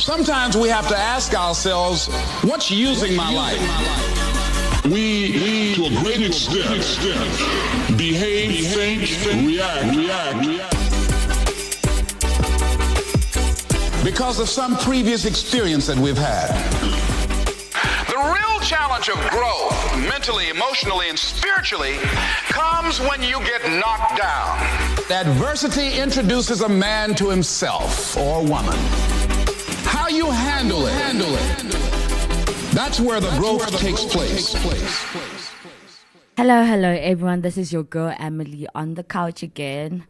Sometimes we have to ask ourselves, what's using my life? We, we to a great extent, behave, think, react, react, react. Because of some previous experience that we've had. The real challenge of growth, mentally, emotionally, and spiritually, comes when you get knocked down. Adversity introduces a man to himself or a woman. How you handle it, handle it. That's where the growth, takes, place. takes place. Hello, hello, everyone. This is your girl Emily on the couch again.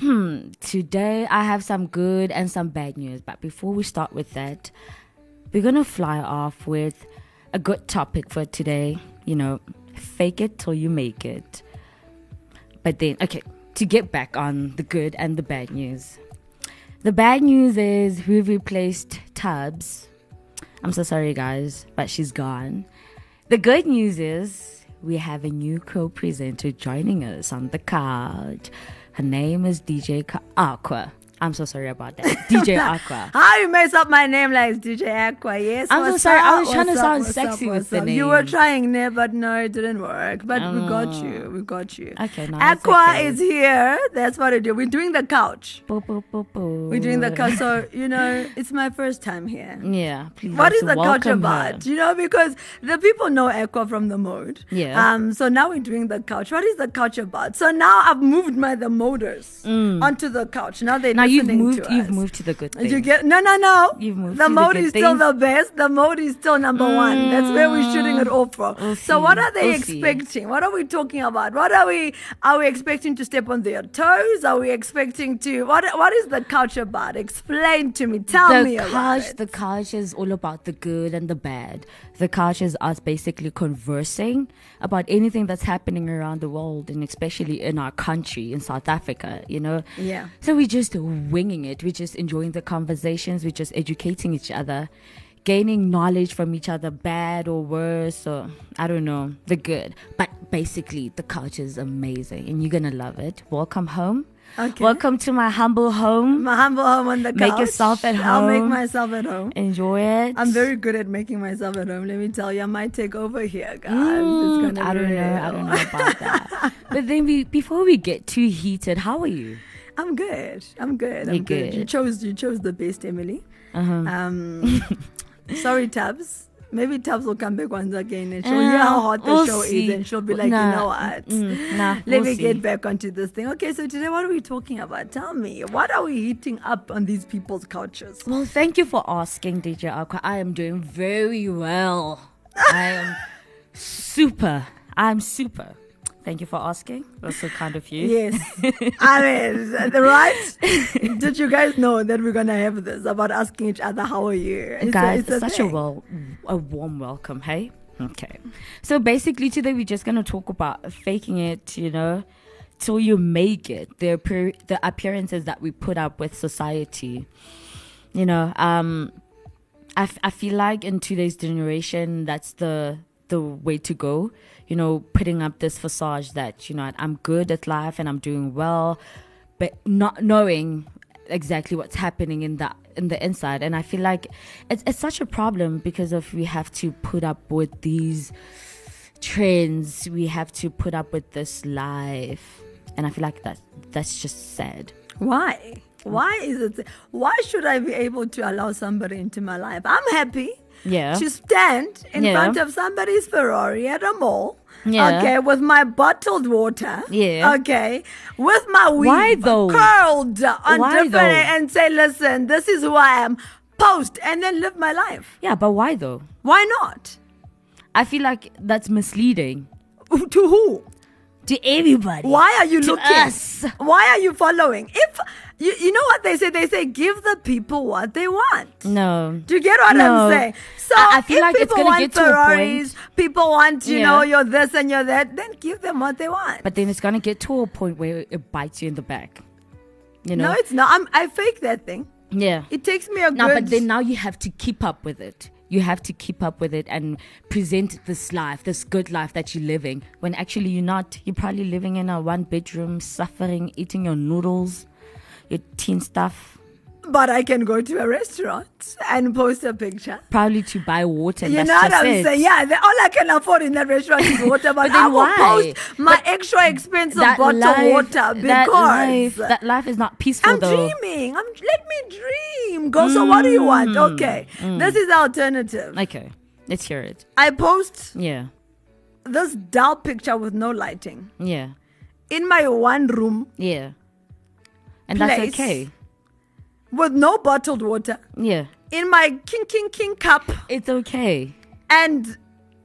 Hmm, today I have some good and some bad news, but before we start with that, we're gonna fly off with a good topic for today. You know, fake it till you make it. But then, okay, to get back on the good and the bad news. The bad news is we've replaced Tubbs. I'm so sorry, guys, but she's gone. The good news is we have a new co presenter joining us on the couch. Her name is DJ Aqua. I'm so sorry about that. DJ Aqua. How you mess up my name like DJ Aqua? Yes. I'm so sorry. Up? I was trying what's to sound up, sexy up, with the name. You were trying there, but no, it didn't work. But we got oh. you. We got you. Okay, no, Aqua okay. is here. That's what I do. We're doing the couch. Boo, boo, boo. We're doing the couch. So, you know, it's my first time here. Yeah. What is the couch about? Her. You know, because the people know Aqua from the mode. Yeah. Um. So now we're doing the couch. What is the couch about? So now I've moved my the motors mm. onto the couch. Now they're now you've moved. You've moved to the good things. You get no, no, no. You've moved the mode the is still things. the best. The mode is still number mm. one. That's where we're shooting it all from. We'll so what are they we'll expecting? See. What are we talking about? What are we? Are we expecting to step on their toes? Are we expecting to? What? What is the culture about? Explain to me. Tell the me about it. The culture is all about the good and the bad. The culture is us basically conversing about anything that's happening around the world and especially in our country in South Africa. You know. Yeah. So we're just winging it. We're just enjoying the conversations. We're just educating each other, gaining knowledge from each other, bad or worse, or I don't know, the good. But basically, the couch is amazing and you're going to love it. Welcome home. Okay. Welcome to my humble home. My humble home on the couch. Make yourself at home. I'll make myself at home. Enjoy it. I'm very good at making myself at home. Let me tell you, I might take over here, guys. Mm, I don't know. I don't know about that. but then we, before we get too heated, how are you? I'm good. I'm good. You're I'm good. good. You chose you chose the best, Emily. Uh-huh. Um, sorry, Tabs. Maybe Tabs will come back once again and show you how hot the we'll show see. is, and she'll be like, Nah, you know what? mm, nah, Let we'll me see. get back onto this thing. Okay, so today what are we talking about? Tell me, what are we heating up on these people's couches? Well, thank you for asking, DJ Aqua. I am doing very well. I am super. I'm super. Thank you for asking. That's so kind of you. Yes. I mean, right? Did you guys know that we're going to have this about asking each other, how are you? It's a- Guys, it's a such thing. a well, a warm welcome. Hey. Okay. So basically, today we're just gonna talk about faking it. You know, till you make it. The appear- the appearances that we put up with society. You know, um, I, f- I feel like in today's generation, that's the the way to go. You know, putting up this facade that you know I'm good at life and I'm doing well, but not knowing exactly what's happening in the in the inside. And I feel like it's it's such a problem because of we have to put up with these trends. We have to put up with this life, and I feel like that that's just sad. Why? Why is it? Why should I be able to allow somebody into my life? I'm happy Yeah. to stand in Yeah. front of somebody's Ferrari at a mall. Yeah. Okay, with my bottled water. Yeah. Okay, with my weave Why though? curled on Why different though? and say, listen, this is who I am. Post and then live my life. Yeah, but why though? Why not? I feel like that's misleading To who? to everybody. Why are you To looking? us. Why are you following? If you, you know what they say, they say give the people what they want. No. Do you get what No. I'm saying? So I- I feel if like it's people want get to a Ferraris, people want, you Yeah. know, you're this and you're that, then give them what they want. But then it's gonna get to a point where it bites you in the back. You know? no, it's not. I'm, I fake that thing. yeah. It takes me a No, good. but then now you have to keep up with it. You have to keep up with it and present this life, this good life that you're living. When actually you're not. You're probably living in a one bedroom, suffering, eating your noodles, your teen stuff. but I can go to a restaurant and post a picture. Probably to buy water. You know what I'm it. saying? Yeah, the, all I can afford in that restaurant is water, but, But I will why? post my extra expensive That bottle life- water that because life, that life is not peaceful I'm though. dreaming. I'm let me dream. Go. So what do you want? Mm. Okay, this is the alternative. Okay, let's hear it. I post Yeah, this dull picture with no lighting yeah, in my one room yeah. And that's okay. with no bottled water Yeah, in my king king king cup it's okay. and.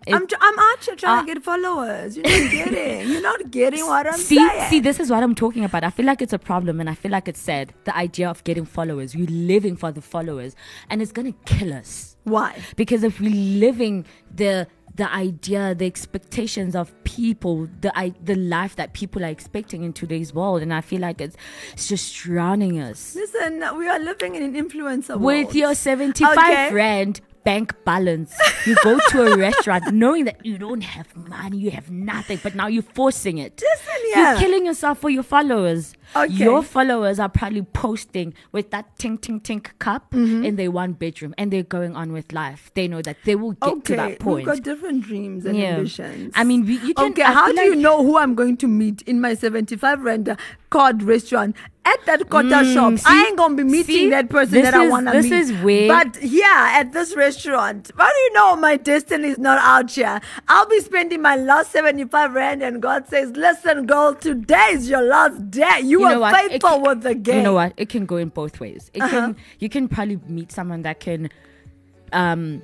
I'm, It- I'm out here trying Uh, to get followers. You're not getting. You're not getting what I'm see, saying. see, this is what I'm talking about. I feel like it's a problem, and I feel like it's sad. The idea of getting followers, we're living for the followers, and it's gonna kill us. Why? because if we're living the the idea the expectations of people the I, the life that people are expecting in today's world and i feel like it's, it's just drowning us Listen, we are living in an influencer world. with your 75 Okay. rand bank balance you go to a restaurant knowing that you don't have money you have nothing but now you're forcing it Listen, yeah. you're killing yourself for your followers Okay. your followers are probably posting with that tink tink tink cup Mm-hmm. in their one bedroom and they're going on with life they know that they will get to that point We've got different dreams and Yeah. ambitions. I mean, we- you can- Okay, how do you know who I'm going to meet in my 75 rand card restaurant at that quarter shop? Mm, see? I ain't gonna be meeting See? that person that I wanna this meet. This is where- But yeah, at this restaurant, how do you know my destiny is not out here? I'll be spending my last 75 rand, and God says, "Listen, girl, today is your last day. You, You know were what? It faithful can- with the game." You know what? It can go in both ways. It Uh-huh. can you can probably meet someone that can um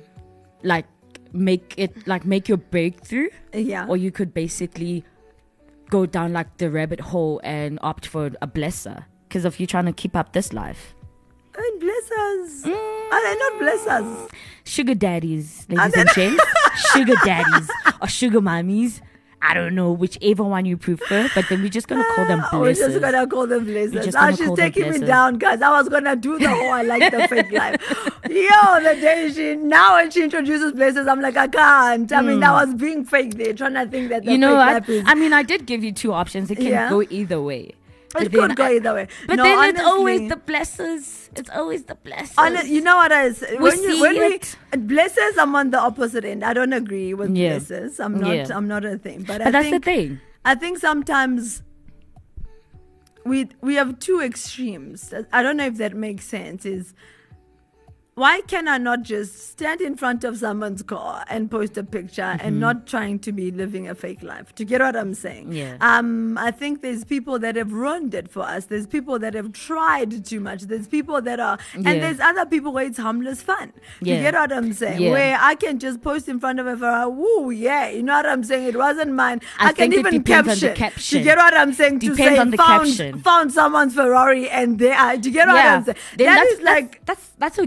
like make it like make your breakthrough. Yeah. Or you could basically go down like the rabbit hole and opt for a blesser. Because if you're trying to keep up this life. And blessers. Mm. Are they not blessers? Sugar daddies, ladies and gents. sugar daddies or sugar mummies. I don't know whichever one you prefer, but then we're just gonna call them both. We're just gonna call them blazers. just Ah, she's call them taking me down, guys. I was gonna do the whole I like the fake life. Yo, the day she now when she introduces blazers, I'm like, I can't. I mean, that was being fake there, trying to think that Hmm. you know fake what? life is. I mean, I did give you two options. It can Yeah. go either way. It could go either way. But no, then it's always the blessers. It's always the blessers. Hon- you know what I say? When, you, when we it. blessers, I'm on the opposite end. I don't agree with Yeah. blessers. I'm not. Yeah. I'm not a thing. But, but that's think, the thing. I think sometimes we we have two extremes. I don't know if that makes sense. Is why can I not just stand in front of someone's car and post a picture Mm-hmm. and not trying to be living a fake life? Do you get what I'm saying? Yeah. Um, I think there's people that have ruined it for us. There's people that have tried too much. There's people that are, and Yeah. there's other people where it's harmless fun. Do Yeah. You get what I'm saying? Yeah. Where I can just post in front of a Ferrari. Woo, yeah. You know what I'm saying? It wasn't mine. I I, can even depends on caption. Do you get what I'm saying? to say on the found, caption. found someone's Ferrari and they are. Do you get what I'm saying? Then That that's, is like. that's, that's that's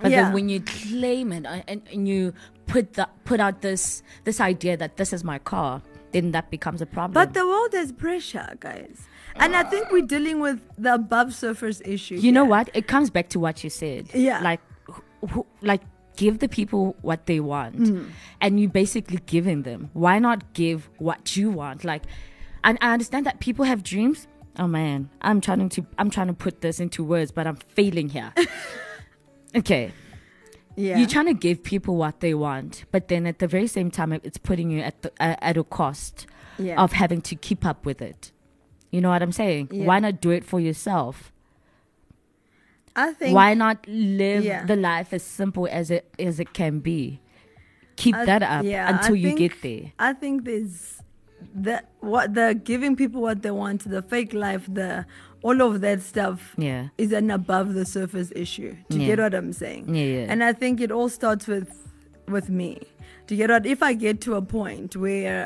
But Yeah. then when you claim it uh, and, and you put the put out this this idea that this is my car, then that becomes a problem. But the world has pressure, guys. And I think we're dealing with the above surface issue. you know what? It comes back to what you said. Yeah. Like, wh- who, like give the people what they want, Mm. and you're basically giving them. Why not give what you want? Like, and I understand that people have dreams. Oh man, I'm trying to I'm trying to put this into words, but I'm failing here. okay. Yeah. You're trying to give people what they want, but then at the very same time, it's putting you at the, uh, at a cost Yeah. of having to keep up with it. You know what I'm saying? Yeah. Why not do it for yourself? I think. Why not live Yeah. the life as simple as it as it can be? Keep I- that up until you get there. I think there's the what the giving people what they want, the fake life, the all of that stuff Yeah. is an above the surface issue. Do you Yeah. get what I'm saying? Yeah, yeah. And I think it all starts with with me. Do you get what? If I get to a point where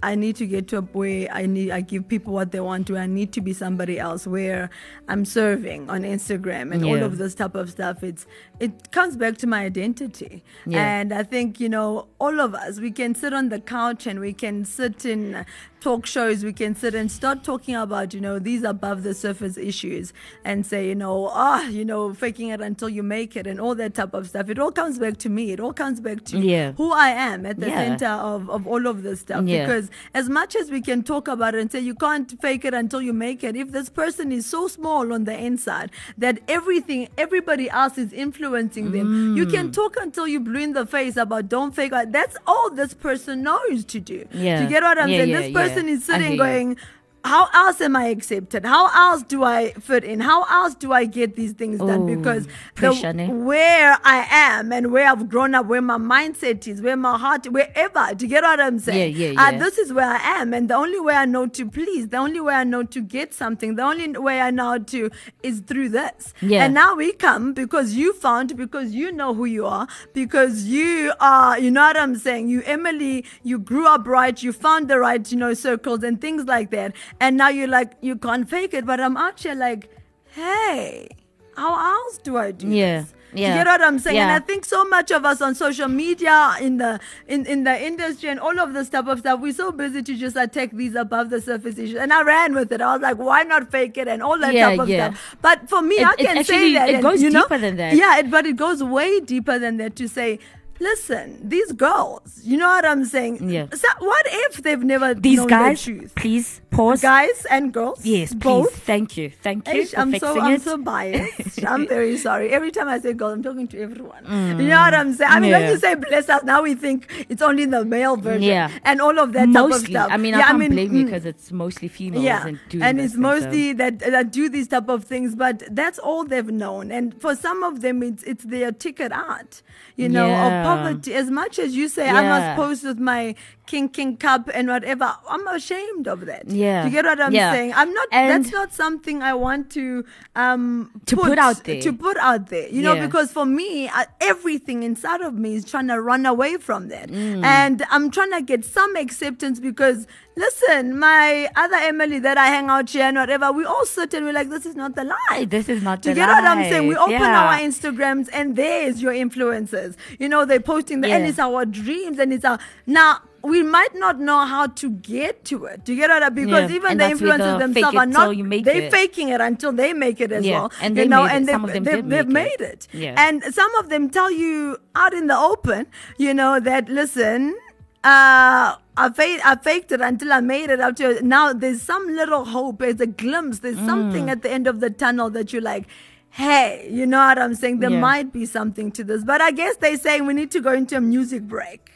I need to get to a where I need I give people what they want to. I need to be somebody else where I'm serving on Instagram and all of this type of stuff. It's it comes back to my identity. Yeah. And I think, you know, all of us, we can sit on the couch and we can sit in talk shows, we can sit and start talking about, you know, these above the surface issues and say, you know, ah, you know, faking it until you make it and all that type of stuff. It all comes back to me. It all comes back to Yeah. who I am at the Yeah. center of, of all of this stuff. Yeah. Because as much as we can talk about it and say you can't fake it until you make it, if this person is so small on the inside that everything, everybody else is influencing them, you Mm. can talk until you blue in the face about don't fake it. That's all this person knows to do. Yeah. Do you get what I'm saying? this person yeah. is sitting going, how else am I accepted? How else do I fit in? How else do I get these things done? Ooh, Because the, pressure, where I am and where I've grown up, where my mindset is, where my heart, wherever. Do you get what I'm saying? Yeah, yeah, Uh, this is where I am, and the only way I know to please, the only way I know to get something, the only way I know to is through this. Yeah. And now we come because you found, because you know who you are, because you are, you know what I'm saying? You, Emily, you grew up right, you found the right, you know, circles and things like that. And now you're like, you can't fake it, but I'm out here like, hey, how else do I do Yeah, this? yeah, You get what I'm saying? And yeah. I think so much of us on social media, in the in, in the industry, and all of this type of stuff, we're so busy to just attack these above the surface issues. And I ran with it. I was like, why not fake it and all that Yeah, type of yeah. stuff. But for me, It- I can actually- say that. it and, goes you know, deeper than that. Yeah, it, but it goes way deeper than that to say. Listen, these girls, you know what I'm saying? Yeah. So what if they've never These guys, please pause. Guys and girls? yes, please. Both? Thank you. Thank you Ish, I'm so I'm so biased. I'm very sorry. Every time I say girl, I'm talking to everyone. You know what I'm saying? I mean, when Mm. You say blessers, now we think it's only the male version. Yeah. And all of that of mostly. stuff. I mean, yeah, I can't blame you mm, because it's mostly females yeah, and doing and it's thing, so- mostly that that do these type of things, but that's all they've known. And for some of them, it's it's their ticket out, you know, Yeah. Poverty. As much as you say, I must post with my king king cup and whatever, I'm ashamed of that. Yeah. Do you get what I'm Yeah. saying? I'm not. And- that's not something I want to um To put out there. To put out there, you know, because for me, uh, everything inside of me is trying to run away from that, Mm. and I'm trying to get some acceptance because. Listen, my other Emily that I hang out here and whatever, we all sit and we're like, this is not the life. this is not Do you get what I'm saying? We open Yeah. our Instagrams and there's your influencers. You know, they're posting the, and it's our dreams and it's our now we might not know how to get to it. Do you get what I because Yeah, even the influencers the themselves are not you they're it. faking it until they make it as Yeah, well. and you they know, made it. and Some they've, of them they've, did they've make made it. it. Yeah. And some of them tell you out in the open, you know, that listen, uh, I, fa- I faked it until I made it up to now. There's some little hope. There's a glimpse. There's Mm. something at the end of the tunnel that you're like, hey, you know what I'm saying? There Yeah. might be something to this. But I guess they're saying we need to go into a music break.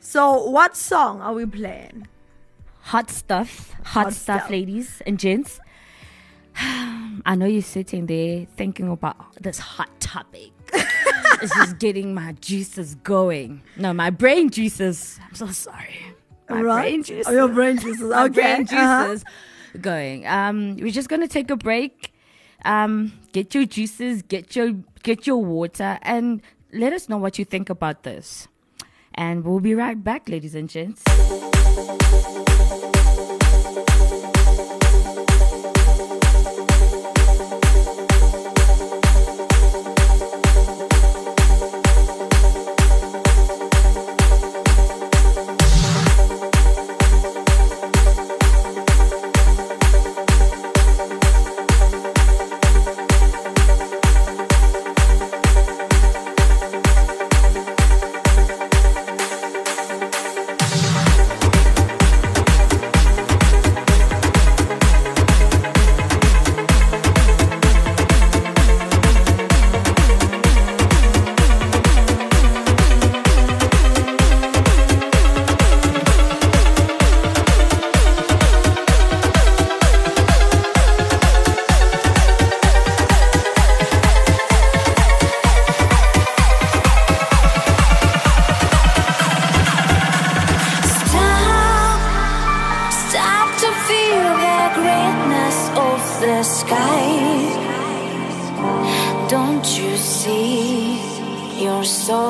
So, what song are we playing? hot stuff, hot, Hot stuff, stuff. ladies and gents. I know you're sitting there thinking about this hot topic. this is getting my juices going. No, my brain juices. I'm so sorry. My brain juices. Oh, your brain juices. my Okay. brain uh-huh. juices going. Um, we're just gonna take a break. Um, get your juices, get your get your water, and let us know what you think about this. And we'll be right back, ladies and gents.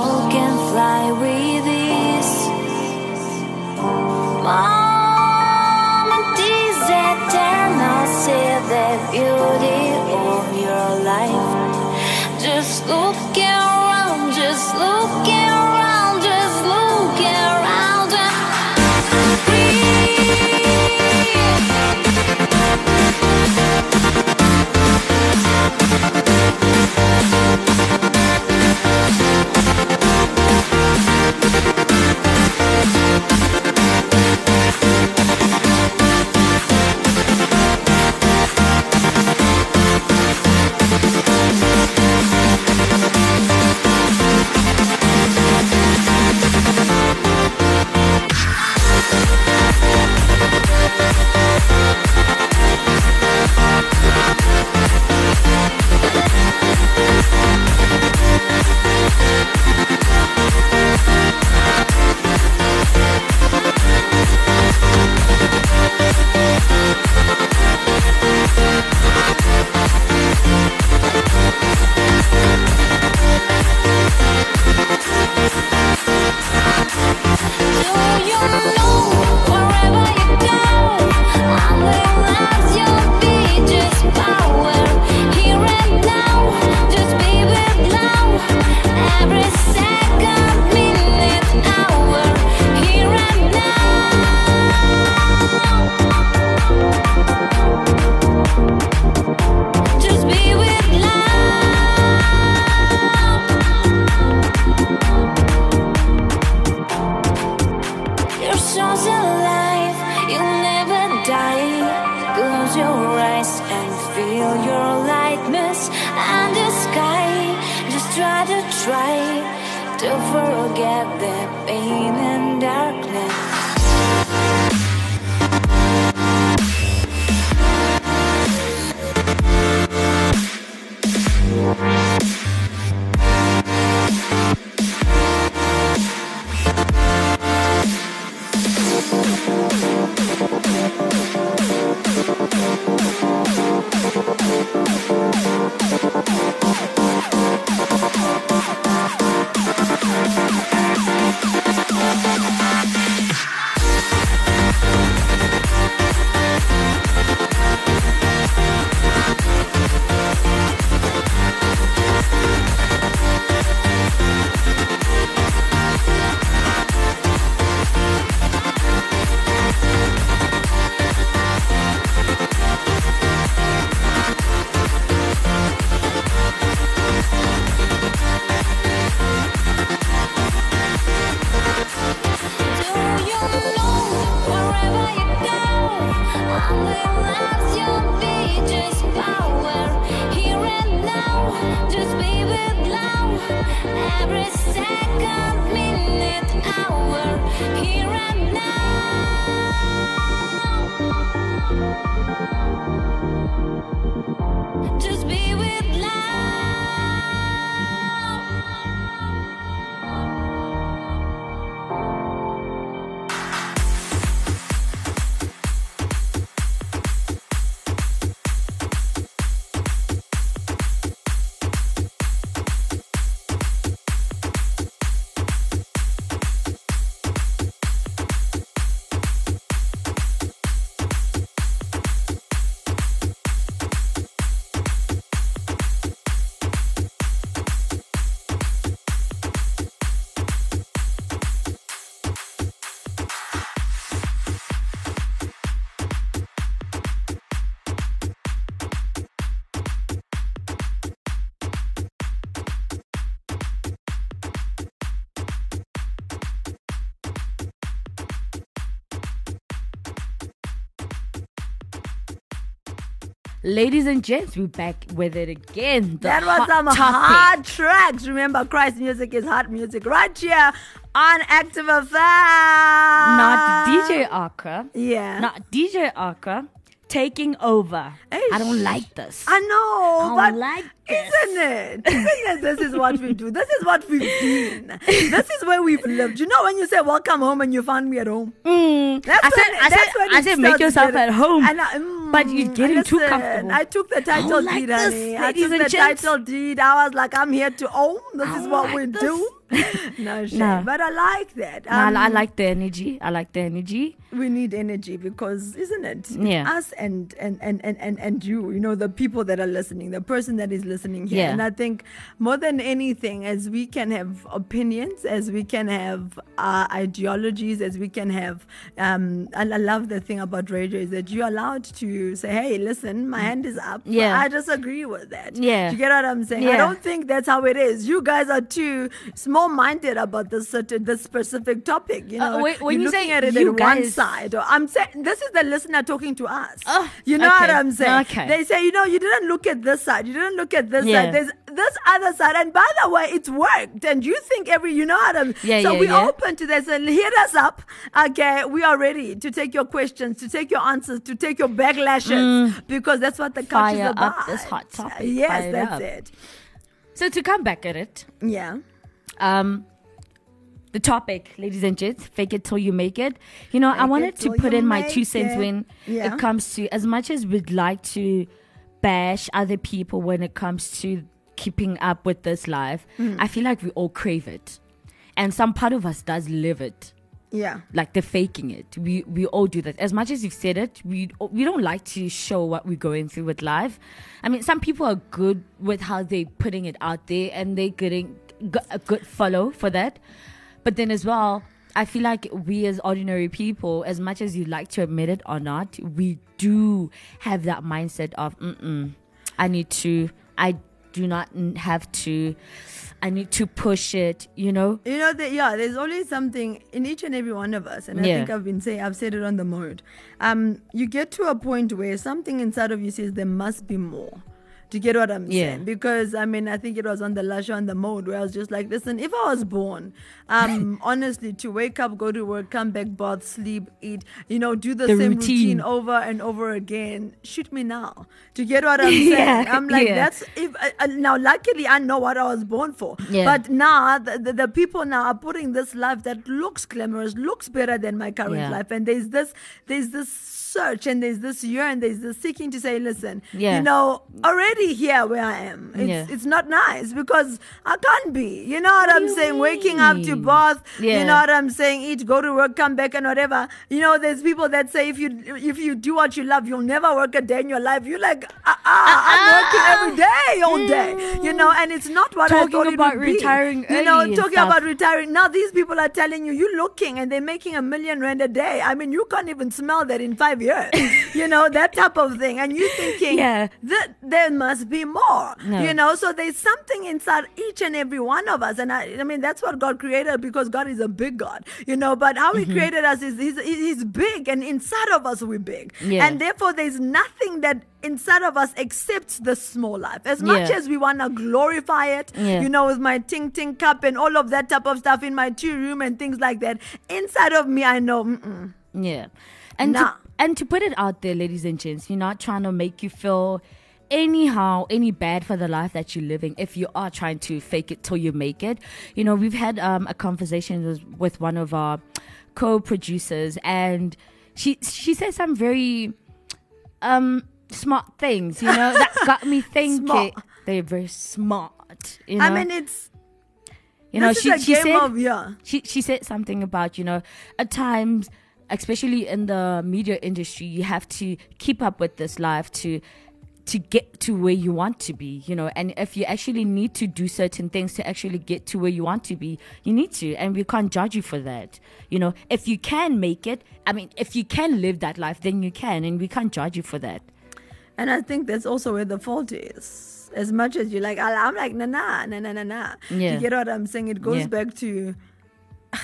Soul can fly with ease? Is the beauty of your life. Just look Ladies and gents, we're back with it again. The That was hot some topic. hard tracks. Remember, Christ music is hot music right here on Active FM. Not DJ Arca. Yeah. Not DJ Arca taking over. I don't like this. I know, I don't but like this. isn't it? Isn't it? This is what we do. This is what we've been. This is where we've lived. You know when you say welcome home and you found me at home. Mm, That's I said, when, I said, I said, make yourself at home. And I- mm, but you're mm, getting too listen, comfortable. I took the title don't like deed, this, honey. I took the title deed. I was like, I'm here to own. This is what like we this. do. no shame. No. But I like that. No, I, I Um, like the energy. I like the energy. we need energy because isn't it Yeah. us and and, and and and and you you know the people that are listening the person that is listening here Yeah. and i think more than anything as we can have opinions as we can have uh, ideologies as we can have um and i love the thing about radio is that you're allowed to say hey listen my hand is up Yeah. i disagree with that Yeah. you get what i'm saying i don't think that's how it is you guys are too small minded about this certain this specific topic you Uh, know when- when You're you say looking at it you at one side or i'm saying this is the listener talking to us Oh, you know what i'm saying Okay. they say you know you didn't look at this side you didn't look at this Yeah. side there's this other side and by the way it's worked and you think every you know what i'm Yeah, so yeah, we yeah. open to this and hit us up okay we are ready to take your questions to take your answers to take your backlashes because that's what the culture is Mm. About up this hot topic. yes Fire that's up. it So to come back at it, yeah um, the topic, ladies and gents, fake it till you make it. You know, I wanted to put in my two cents it. when Yeah. it comes to as much as we'd like to bash other people when it comes to keeping up with this life. Mm. I feel like we all crave it, and some part of us does live it. yeah like the faking it. We we all do that. As much as you've said it, we we don't like to show what we're going through with life. I mean, some people are good with how they're putting it out there, and they're getting a good follow for that. But then as well, I feel like we as ordinary people, as much as you like to admit it or not, we do have that mindset of, mm I need to, I do not have to, I need to push it. You know, You know that yeah, there's always something in each and every one of us, and I think I've been saying I've said it on the mode. Um, you get to a point where something inside of you says there must be more. Do you get what I'm Yeah. saying? Because I mean, I think it was on the Lasha on the mode where I was just like, listen, if I was born, um, honestly, to wake up, go to work, come back, bath, sleep, eat, you know, do the, The same routine. routine over and over again, shoot me now. Do you get what I'm saying? Yeah, I'm like, yeah. that's if uh, uh, now. Luckily, I know what I was born for. Yeah. But now the, the, the people now are putting this life that looks glamorous, looks better than my current life, and there's this, there's this search, and there's this yearn, there's this seeking to say, listen, Yeah. you know, already here where I am, it's Yeah. it's not nice because I can't be. You know what, I'm do you saying? Waking up to mean? bath, Yeah. you know what I'm saying? Eat, go to work, come back, and whatever. You know, there's people that say if you if you do what you love, you'll never work a day in your life. You're like, ah, ah, I'm working every day, all day. You know, and it's not what I Talking thought it about would be. retiring You know, talking stuff. about retiring. Now these people are telling you you're looking and they're making a million rand a day. I mean, you can't even smell that in five years. you know that type of thing, and you're thinking, Yeah. that must be more. No. You know, so there's something inside each and every one of us, and I, I mean that's what God created because God is a big God. You know, but how He Mm-hmm. created us is he's, he's big, and inside of us we're big, Yeah. and therefore there's nothing that inside of us accepts the small life. As much Yeah. as we want to glorify it, Yeah. you know, with my ting ting cup and all of that type of stuff in my tea room and things like that, inside of me I know. Mm-mm. Yeah. And Nah. to, and to put it out there, ladies and gents, you're not trying to make you feel anyhow any bad for the life that you're living if you are trying to fake it till you make it. You know, we've had um, a conversation with, with one of our co-producers and she she said some very um smart things, you know, that got me thinking Smart. they're very smart. You know, I mean, it's you know, she she said of yeah. she she said something about you know at times especially in the media industry you have to keep up with this life to to get to where you want to be you know and if you actually need to do certain things to actually get to where you want to be you need to and we can't judge you for that you know if you can make it i mean if you can live that life then you can and we can't judge you for that And I think that's also where the fault is. As much as you like, I'm like, nah, nah, nah, nah, nah, nah. Yeah. You get what I'm saying? It goes Yeah. back to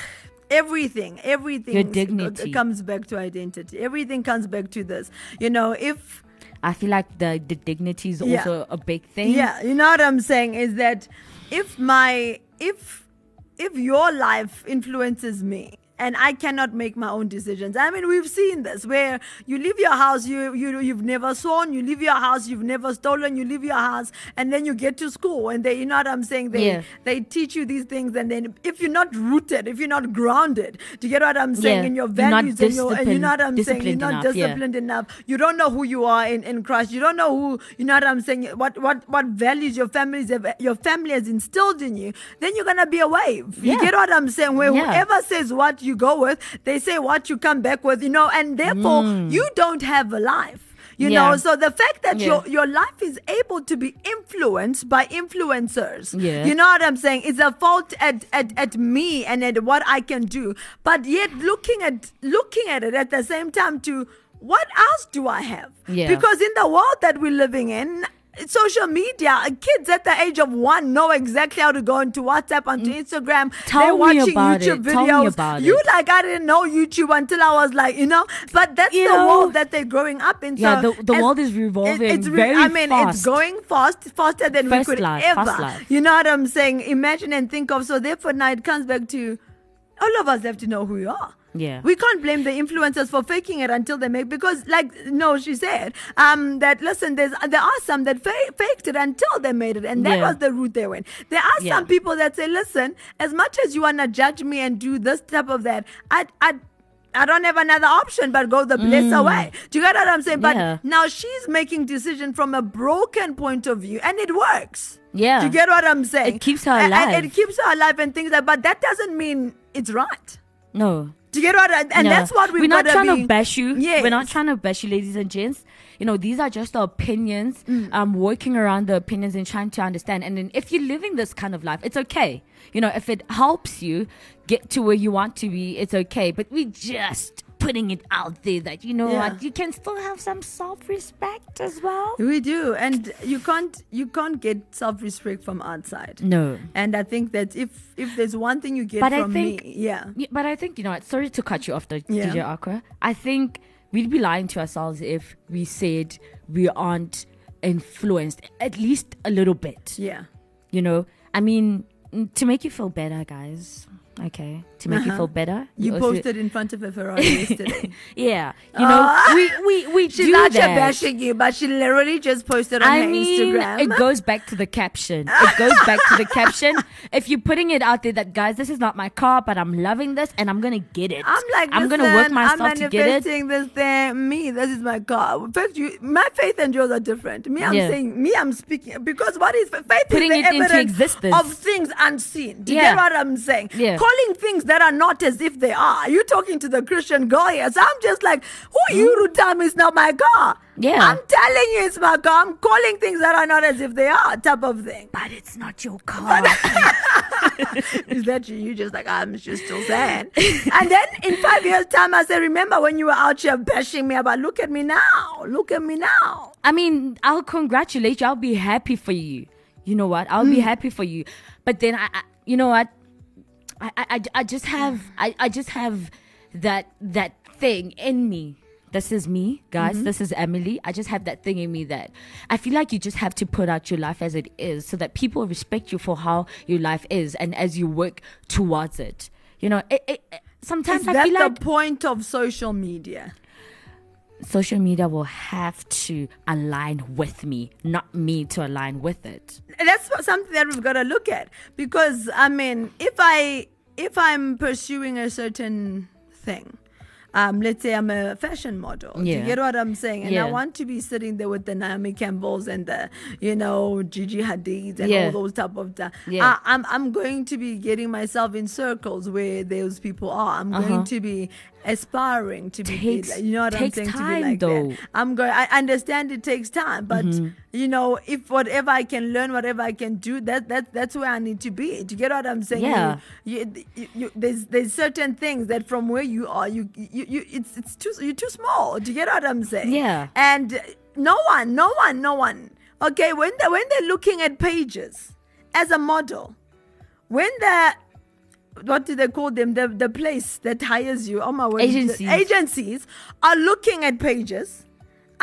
everything. Everything Your dignity. comes back to identity. Everything comes back to this. You know, if i feel like the the dignity is Yeah. also a big thing yeah, you know what I'm saying is that if my if if your life influences me and I cannot make my own decisions. I mean, we've seen this where you leave your house, you you you've never sworn, you leave your house, you've never stolen, you leave your house, and then you get to school and they, you know what I'm saying? They Yeah. they teach you these things, and then if you're not rooted, if you're not grounded, do you get what I'm saying? Yeah. In your values, and, your, and you know what I'm saying? You're not enough, yeah. disciplined enough. You don't know who you are in, in Christ. You don't know who you know what I'm saying. What what what values your families have, your family has instilled in you. Then you're gonna be a wave. You Yeah. get what I'm saying? Where Yeah. whoever says what you go with, they say what you come back with. You know, and therefore you don't have a life. You Mm. Yeah. know, so the fact that Yeah. your your life is able to be influenced by influencers, Yeah. you know what I'm saying? It's a fault at, at, at me and at what I can do. But yet looking at looking at it at the same time to what else do I have? Yeah. Because in the world that we're living in, social media, kids at the age of one know exactly how to go into WhatsApp, onto Instagram. Mm. Tell They're me watching about YouTube it. Tell me videos. you it. like I didn't know YouTube until I was like, you know, but that's You the know. world that they're growing up in. Yeah, So the- the world is revolving it's very I mean, it's going fast, faster than Fast we could life, ever. fast. You know what I'm saying? Imagine and think of. So therefore, now it comes back to all of us have to know who we are. Yeah. We can't blame the influencers for faking it until they make because like no she said um that listen there's there are some that fa- faked it until they made it and that Yeah. was the route they went. There are Yeah. some people that say listen as much as you want to judge me and do this type of that I I I don't have another option but go the blesser way. Do you get what I'm saying? But Mm. Yeah. now she's making decision from a broken point of view and it works. Yeah. Do you get what I'm saying? It keeps her A- and alive. it keeps her alive and things like but that doesn't mean it's right. no Do you get what? I, and No. that's what we've we're not trying be- to bash you. Yes. We're not trying to bash you, ladies and gents. You know, these are just the opinions. Mm. Um, working around the opinions and trying to understand. And then if you're living this kind of life, it's okay. You know, if it helps you get to where you want to be, it's okay. But we just putting it out there that you know Yeah. what, you can still have some self-respect as well. We do, and you can't you can't get self respect from outside. No. And I think that if if there's one thing you get But I from think- me, yeah, Yeah, but I think you know. what, Sorry to cut you off, the Yeah. DJ Aqua. I think we'd be lying to ourselves if we said we aren't influenced at least a little bit. Yeah. You know, I mean, to make you feel better, guys. Okay, to make you feel better. Uh-huh. You posted in front of a Ferrari yesterday. yeah. You know, Ah. we we we She's do not that. bashing you, but she literally just posted on I her mean, Instagram. it goes back to the caption. It goes back to the caption. If you're putting it out there that guys, this is not my car, but I'm loving this and I'm gonna get it. I'm like, I'm gonna work "Listen, myself I'm to get it. manifesting this thing. Me, this is my car. First, you, my faith and yours are different. Me, I'm Yeah. saying, me, I'm speaking because what is faith? Putting is the it into evidence existence. of things unseen. Do you Yeah. get what I'm saying? Yeah. Calling things that are not as if they are. You talking to the Christian girl here? So I'm just like, who you to tell me it's not my car? Yeah. I'm telling you it's my car. I'm calling things that are not as if they are, type of thing. But it's not your car. Is that you? You just like I'm just still saying. and then in five years' time, I say, remember when you were out here bashing me about? Look at me now. Look at me now. I mean, I'll congratulate you. I'll be happy for you. You know what? I'll be Hmm. happy for you. But then I, I you know what? I, I, I- just have, I, I just have that that thing in me. This is me, guys. Mm-hmm. This is Emily. I just have that thing in me that I feel like you just have to put out your life as it is, so that people respect you for how your life is, and as you work towards it. You know, it, it, sometimes Is I that feel the like point of social media? Social media will have to align with me, not me to align with it. that's something that we've got to look at because i mean if i if i'm pursuing a certain thing um, let's say I'm a fashion model. Do Yeah. you get what I'm saying? And Yeah. I want to be sitting there with the Naomi Campbells and the, you know, Gigi Hadids and Yeah. all those type of stuff. Yeah. I, I'm I'm going to be getting myself in circles where those people are. I'm Uh-huh. going to be aspiring to be, Takes- you know what I'm saying? to be like though. that. I'm going. I understand it takes time, but Mm-hmm. you know, if whatever I can learn, whatever I can do, that that that's where I need to be. Do you get what I'm saying? Yeah. You, you, you, you, there's there's certain things that from where you are, you you, you it's it's too you're too small. Do you get what I'm saying? Yeah. And no one, no one, no one. Okay, when they when they're looking at pages as a model, when they're what do they call them? The the place that hires you. Oh my word. Agencies. Agencies are looking at pages.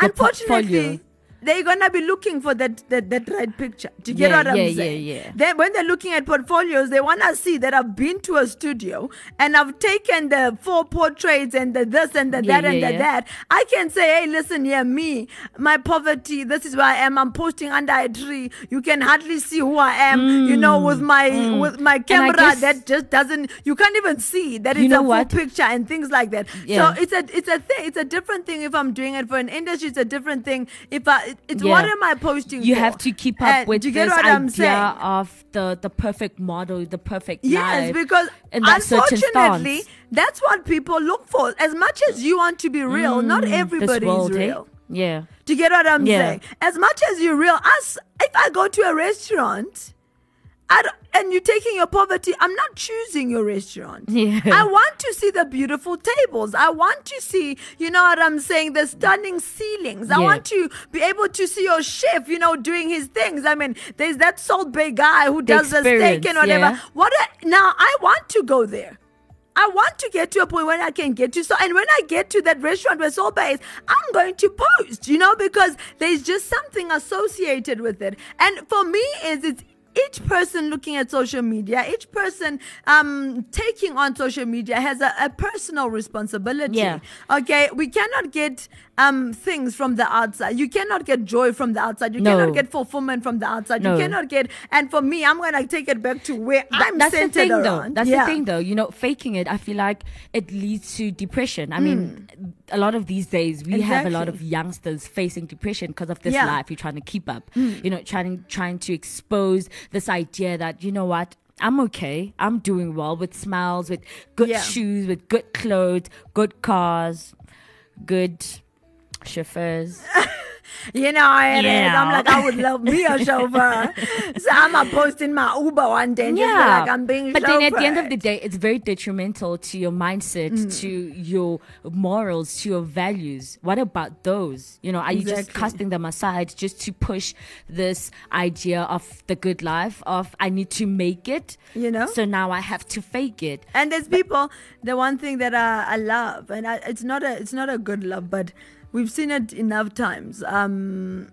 Your Unfortunately, portfolio. They're gonna be looking for that that, that right picture. Do you get Yeah, what I'm yeah, yeah, saying? yeah. Then when they're looking at portfolios, they wanna see that I've been to a studio and I've taken the four portraits and the this and the Yeah, that and yeah, the that. I can say, hey, listen here, me, my poverty, this is where I am. I'm posting under a tree. You can hardly see who I am, you know, with my with my Mm, camera guess- that just doesn't you can't even see that You it's know a full what? picture and things like that. Yeah. So it's a it's a thing. It's a different thing if I'm doing it for an industry. It's a different thing if I. it- It's Yeah. what am I posting? You for? have to keep up And with you get this what idea I'm saying? of the the perfect model, the perfect Yes, because in that unfortunately, that's what people look for. As much as you want to be real, not Mm, this everybody world, is eh? real. Yeah. Do you get what I'm Yeah. saying? As much as you're real, as if I go to a restaurant, and you're taking your poverty, I'm not choosing your restaurant. Yeah. I want to see the beautiful tables. I want to see, you know what I'm saying, the stunning ceilings. I Yeah. want to be able to see your chef, you know, doing his things. I mean, there's that Salt Bae guy who does the steak and whatever. yeah. What a, now I want to go there. I want to get to a point when I can get to so and when I get to that restaurant where Soul Bay is, I'm going to post, you know, because there's just something associated with it. And for me is it's each person looking at social media, each person um taking on social media has a, a personal responsibility. Yeah. Okay. We cannot get um things from the outside. You cannot get joy from the outside. You No. cannot get fulfillment from the outside. No. You cannot get and for me, I'm gonna take it back to where That- I'm that's the thing, around. though. That's Yeah. the thing, though. You know, faking it, I feel like it leads to depression. I mean, a lot of these days we have a lot. Of youngsters facing depression because of this Yeah. Life. You're trying to keep up. You know, trying trying to expose this idea that you know what. I'm okay. I'm doing well with smiles, with good Yeah. shoes, with good clothes, good cars, good chauffeurs. You know it is. Yeah. I'm like, I would love me a chauffeur. so I'm a posting my Uber one day and be like, I'm being but then at the end of the day, it's very detrimental to your mindset, Mm. to your morals, to your values. What about those? You know, are you just casting them aside just to push this idea of the good life of I need to make it? You know? so now I have to fake it. And there's people. The one thing that I, I love, and I, it's not a it's not a good love, but we've seen it enough times. Um,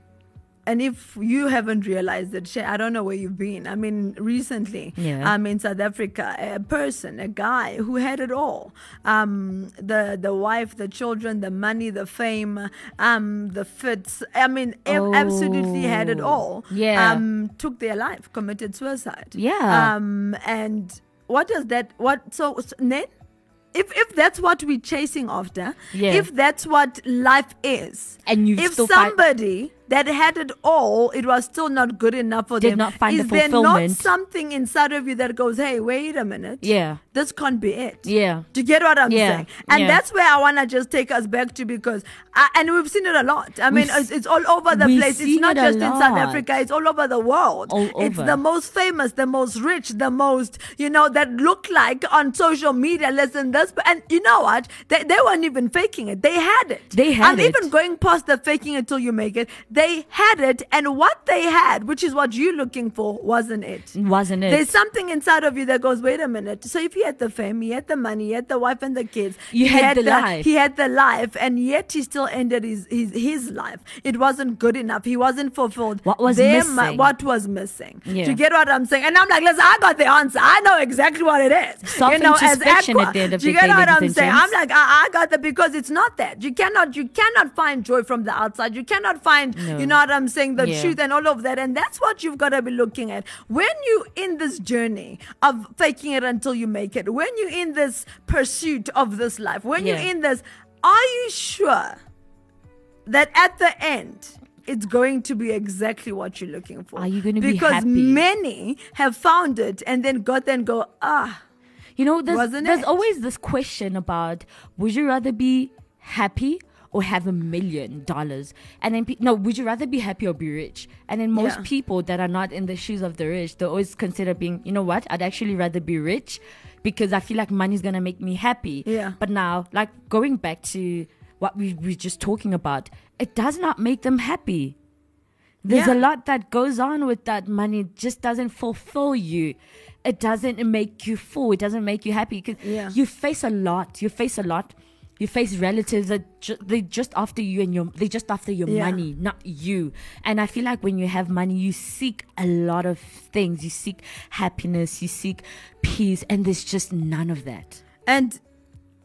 and if you haven't realized it, Shay, I don't know where you've been. I mean, recently, Yeah. um, in South Africa, a person, a guy who had it all, um, the the wife, the children, the money, the fame, um, the fits. I mean, a- absolutely had it Oh, all. yeah. um, took their life, committed suicide. Yeah. um, and what does that? What so, so then? If, if that's what we're chasing after, Yeah. if that's what life is, And you if somebody that had it all, it was still not good enough for Did them. not find the is there not something inside of you that goes, "Hey, wait a minute, Yeah. this can't be it." Yeah. Do you get what I'm Yeah, saying? And yeah. that's where I want to just take us back to because, I, and we've seen it a lot. I mean, it's, it's all over the place. It's not it just in South. Africa. It's all over the world. All It's over. the most famous, the most rich, the most, you know, that look like on social media. Listen, this, and you know what? They, they weren't even faking it. They had it. They had it. I'm even going past the faking it till you make it. They had it, and what they had, which is what you're looking for, wasn't it. Wasn't it? There's something inside of you that goes, wait a minute. So if he had the fame, he had the money, he had the wife and the kids, You he had the life. he had the life, and yet he still ended his his, his life. It wasn't good enough. He wasn't fulfilled. What was Their uh, missing? what was missing? Yeah. Do you get what I'm saying? And I'm like, listen, I got the answer. I know exactly what it is. you know, as Aqua. at the end of Do you the get what I'm saying? I'm like, I, I got that because it's not that. You cannot you cannot find joy from the outside. You cannot find, No. you know what I'm saying, the Yeah. truth and all of that. And that's what you've got to be looking at. When you in this journey of faking it until you make it, when you're in this pursuit of this life, when Yeah. you're in this, are you sure that at the end it's going to be exactly what you're looking for? Are you gonna be happy? because many have found it and then got there and go, ah, You know, there's, there's always this question about would you rather be happy or have a million dollars? And then, pe- no, would you rather be happy or be rich? And then most Yeah. people that are not in the shoes of the rich, they always consider being, you know what, I'd actually rather be rich because I feel like money's to make me happy. Yeah. But now, like going back to what we were just talking about, it does not make them happy. There's Yeah. a lot that goes on with that money. It just doesn't fulfill you. It doesn't make you full. It doesn't make you happy because Yeah. you face a lot. You face a lot. You face relatives that ju- they just after you and your they just after your Yeah. money, not you. And I feel like when you have money, you seek a lot of things. You seek happiness. You seek peace, and there's just none of that. And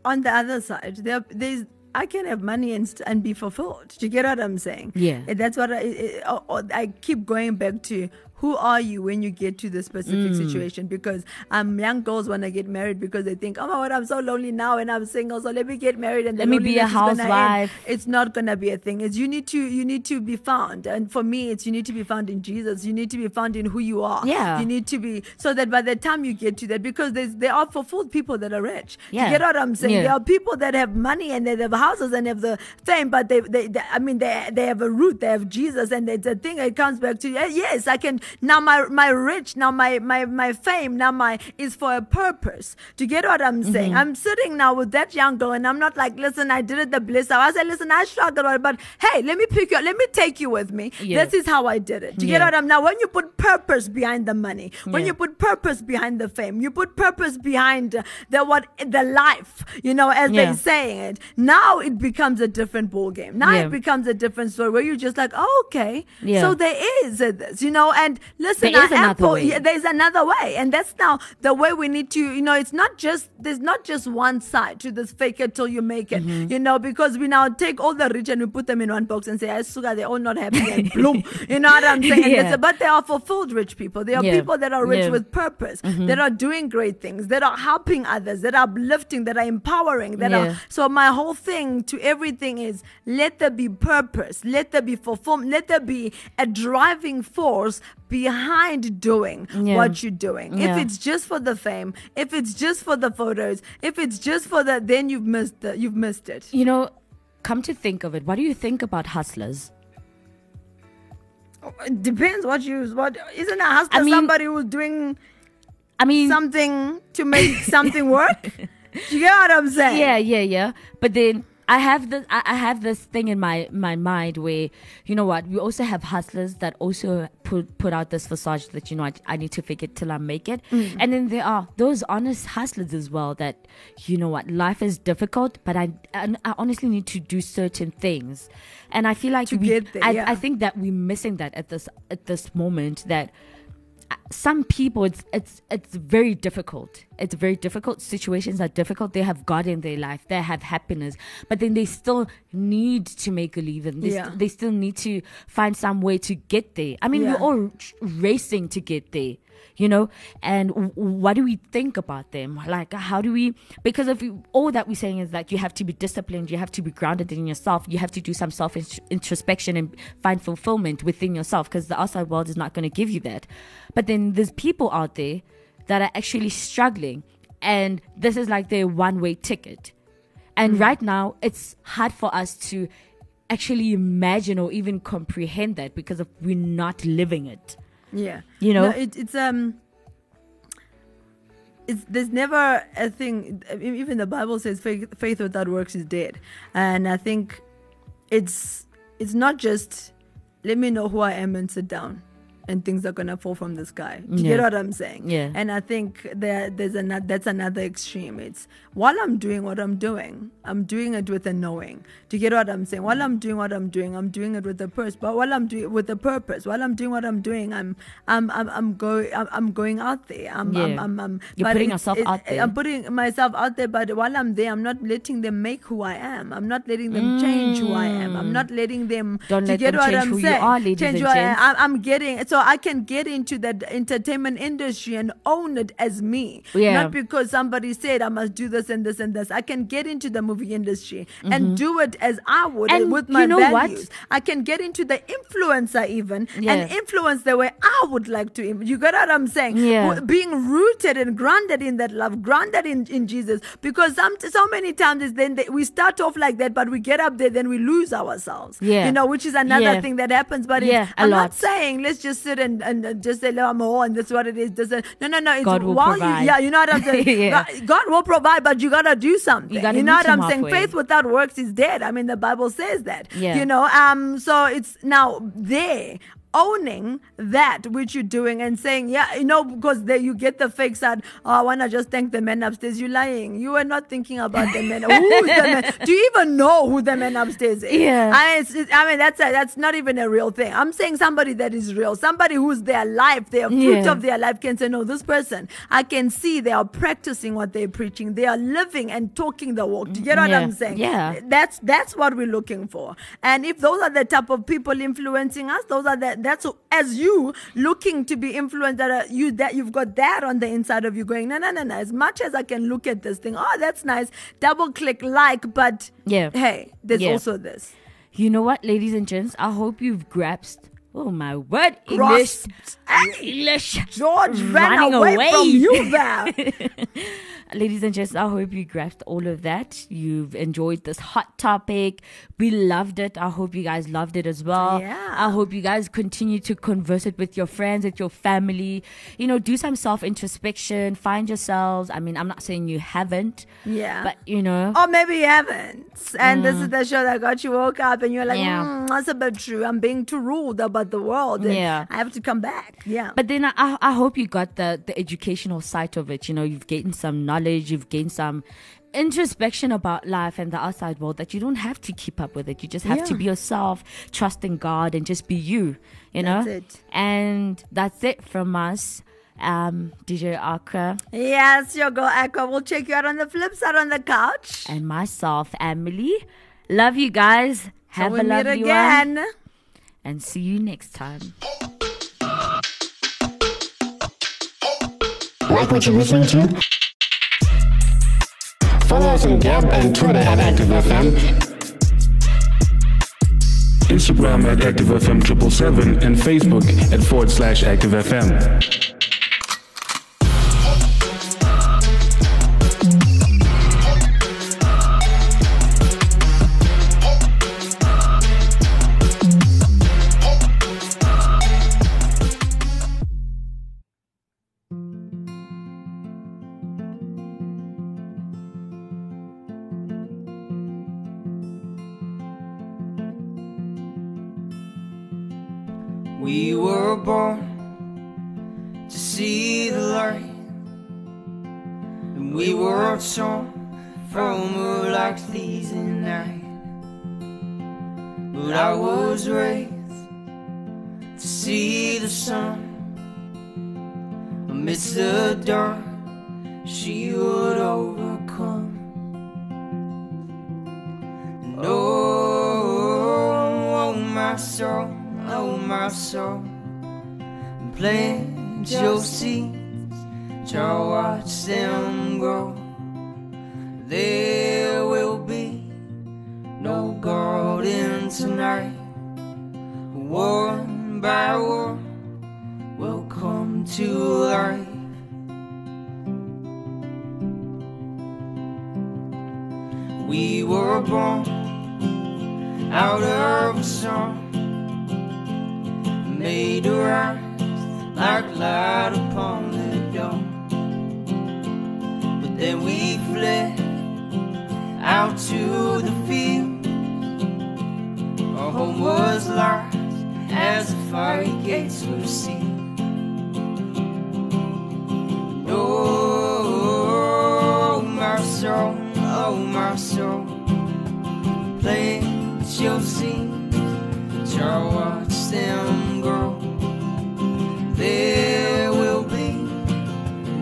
on the other side, there, there's I can have money and, st- and be fulfilled. Do you get what I'm saying? Yeah. And that's what I, I, I keep going back to. Who are you when you get to this specific Mm. situation? Because um, young girls want to get married because they think, oh my god, I'm so lonely now and I'm single, so let me get married and the Let me be a loneliness is gonna end." housewife. It's not gonna be a thing. It's you need to you need to be found, and for me, it's you need to be found in Jesus. You need to be found in who you are. Yeah. You need to be so that by the time you get to that, because there's there are fulfilled people that are rich. Yeah. You get what I'm saying? Yeah. There are people that have money and they have houses and have the fame, but they, they, they I mean, they they have a root. They have Jesus, and it's a thing. It comes back to yes, I can now my my rich now my my my fame now my is for a purpose. Do you get what I'm Mm-hmm. saying? I'm sitting now with that young girl, and I'm not like, listen, I did it the bliss. I said, listen, I struggled, but hey, let me pick you. up. Let me take you with me. Yeah. This is how I did it. Do you Yeah. get what I'm now? When you put purpose behind the money, when Yeah. you put purpose behind the fame, you put purpose behind the what the life, you know, as Yeah. they saying it. Now it becomes a different ball game. Now it becomes a different story where you're just like, oh, okay, Yeah. so there is this, you know. And listen, There is I am another way. yeah, there's another way, and that's now the way we need to, you know. It's not just there's not just one side to this fake it till you make it, Mm-hmm. you know, because we now take all the rich and we put them in one box and say, "I sugar, they're all not happy and bloom." You know what I'm saying? Yeah. But they are fulfilled rich people. They are Yeah. people that are rich. Mm-hmm. with purpose, that are doing great things, that are helping others, that are uplifting, that are empowering, that are. So my whole thing to everything is let there be purpose, let there be fulfillment, let there be a driving force behind doing Yeah. what you're doing. If it's just for the fame, if it's just for the photos, if it's just for that, then you've missed the, you've missed it. You know, come to think of it, what do you think about hustlers? Oh, it depends what you what isn't a hustler I mean- somebody who's doing I mean, something to make something work. you get what I'm saying? yeah, yeah, yeah. But then I have this. I have this thing in my my mind where, you know what, we also have hustlers that also put put out this facade that you know I, I need to fake it till I make it, Mm. and then there are those honest hustlers as well that, you know what, life is difficult, but I I, I honestly need to do certain things, and I feel like To we, there, I, yeah. I think that we're missing that at this at this moment that some people it's it's it's very difficult. It's very difficult. Situations are difficult. They have god in their life. They have happiness. But then they still need to make a living they, Yeah. st- they still need to find some way to get there. I mean Yeah. we're all racing to get there you know? And w- what do we think about them? Like how do we because if we, all that we're saying is that you have to be disciplined you have to be grounded in yourself you have to do some self introspection and find fulfillment within yourself because the outside world is not going to give you that. But then there's people out there that are actually struggling and this is like their one way ticket. And hmm. right now it's hard for us to actually imagine or even comprehend that because of we're not living it Yeah. You know? No, it, it's um. It's there's never a thing. Even the Bible says faith, faith without works is dead, and I think it's it's not just let me know who I am and sit down. And things are gonna fall from the sky. Do you get what I'm saying? Yeah. And I think there, there's another that's another extreme. It's while I'm doing what I'm doing, I'm doing it with a knowing. Do you get what I'm saying? While I'm doing what I'm doing, I'm doing it with a purpose. But while I'm doing with a purpose, while I'm doing what I'm doing, I'm I'm I'm, I'm going I'm, I'm going out there. I'm I'm, Yeah. I'm, I'm You're putting it's- yourself it- out there. I'm putting myself out there. But while I'm there, I'm not letting them make who I am. I'm not letting them change who I am. I'm not letting them. Mm. Don't let get them what change I'm who you saying? are, ladies change and who I am. gents. I'm, I'm getting so I can get into that entertainment industry and own it as me. Yeah. Not because somebody said I must do this and this and this. I can get into the movie industry and do it as I would Mm-hmm. And with you my know what? values. I can get into the influencer even and influence the way I would like to. You get what I'm saying? Yeah. Being rooted and grounded in that love, grounded in, in Jesus. Because some, so many times is then they, we start off like that, but we get up there, then we lose ourselves. Yeah. You know, which is another Yeah. thing that happens. But Yeah, I'm lot. not saying let's just sit and, and just say, no, I'm a whore and that's what it is. This, uh, no, no, no. It's God will while provide. You, yeah, you know what I'm saying? Yeah. God, God will provide, but you got to do something. You gotta know what I'm him saying? Faith without works is dead. I mean, the Bible says that. Yeah. You know, um, so it's now there. Owning that which you're doing and saying, yeah, you know, because there you get the fake side. Oh, I want to just thank the men upstairs. You're lying. You were not thinking about the men. Who's the man? Do you even know who the man upstairs is? Yeah. I mean, I mean that's a, that's not even a real thing. I'm saying somebody that is real, somebody who's their life, their fruit Yeah. of their life can say, no, this person, I can see they are practicing what they're preaching. They are living and talking the walk. Do you get what Yeah. I'm saying? Yeah. That's that's what we're looking for. And if those are the type of people influencing us, those are the that's as you looking to be influenced that are you that you've got that on the inside of you going, no, no, no, no. As much as I can look at this thing, oh, that's nice. Double click like, but Yeah. hey, there's Yeah. also this. You know what, ladies and gents? I hope you've grasped. Oh my word, English. English. George ran away, away. from you there. Ladies and gents, I hope you grasped all of that. You've enjoyed this hot topic. We loved it. I hope you guys loved it as well. Yeah. I hope you guys continue to converse it with your friends, with your family. You know, do some self introspection, find yourselves. I mean, I'm not saying you haven't, Yeah. but you know, Or maybe you haven't. And this is the show that got you woke up and you're like, Mm. Yeah. mm, that's a bit true. I'm being too ruled about the world. Yeah. I have to come back. Yeah. But then I, I I hope you got the the educational side of it. You know, you've gained some knowledge, you've gained some introspection about life and the outside world that you don't have to keep up with it. You just have to be yourself, trust in God, and just be you. You know, That's it. and that's it from us. Um, DJ Akra yes, your girl Aqua will check you out on the flip side on the couch. and myself, Emily. Love you guys. Have Till we a meet lovely again. one, and see you next time. Like what you're listening to? Follow us on Gab and Twitter at ActiveFM. Instagram at ActiveFM777 and Facebook at forward slash ActiveFM. Soul, plant your seeds, to watch them grow. There will be no garden tonight. One by one will come to life. We were born out of a song, made to rise like light upon the dawn. But then we fled out to the field. Our home was lost as the fiery gates were sealed. Oh, my soul, oh, my soul, plant your to watch them grow. There will be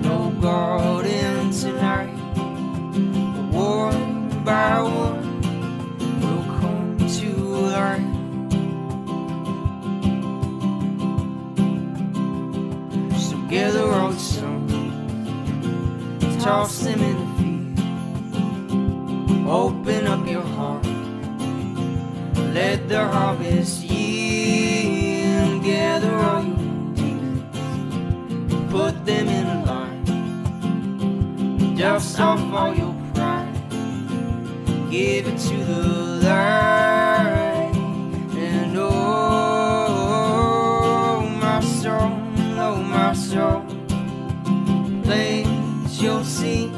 no garden tonight, one by one will come to light. So gather all the stones, toss them in the field. Open up your heart, let the harvest yield. Gather all your deeds, put them in a line. Dust off all your pride, give it to the light. And oh, my soul, oh, my soul, plant your seed,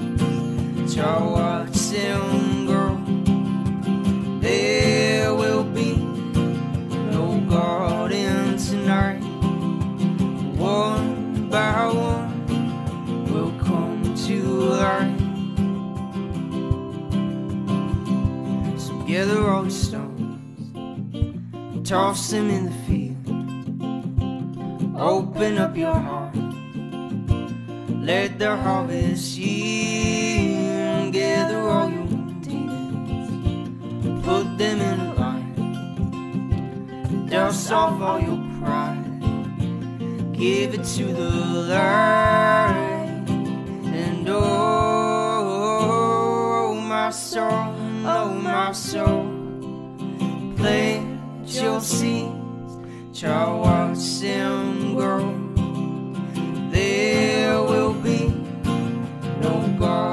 to watch them All the stones, toss them in the field. Open up your heart, let the harvest yield. Gather all your demons, put them in a line. Dust off all your pride give it to the light. And oh, my soul, oh my soul. Plant your seeds, try watch them grow. There will be no God.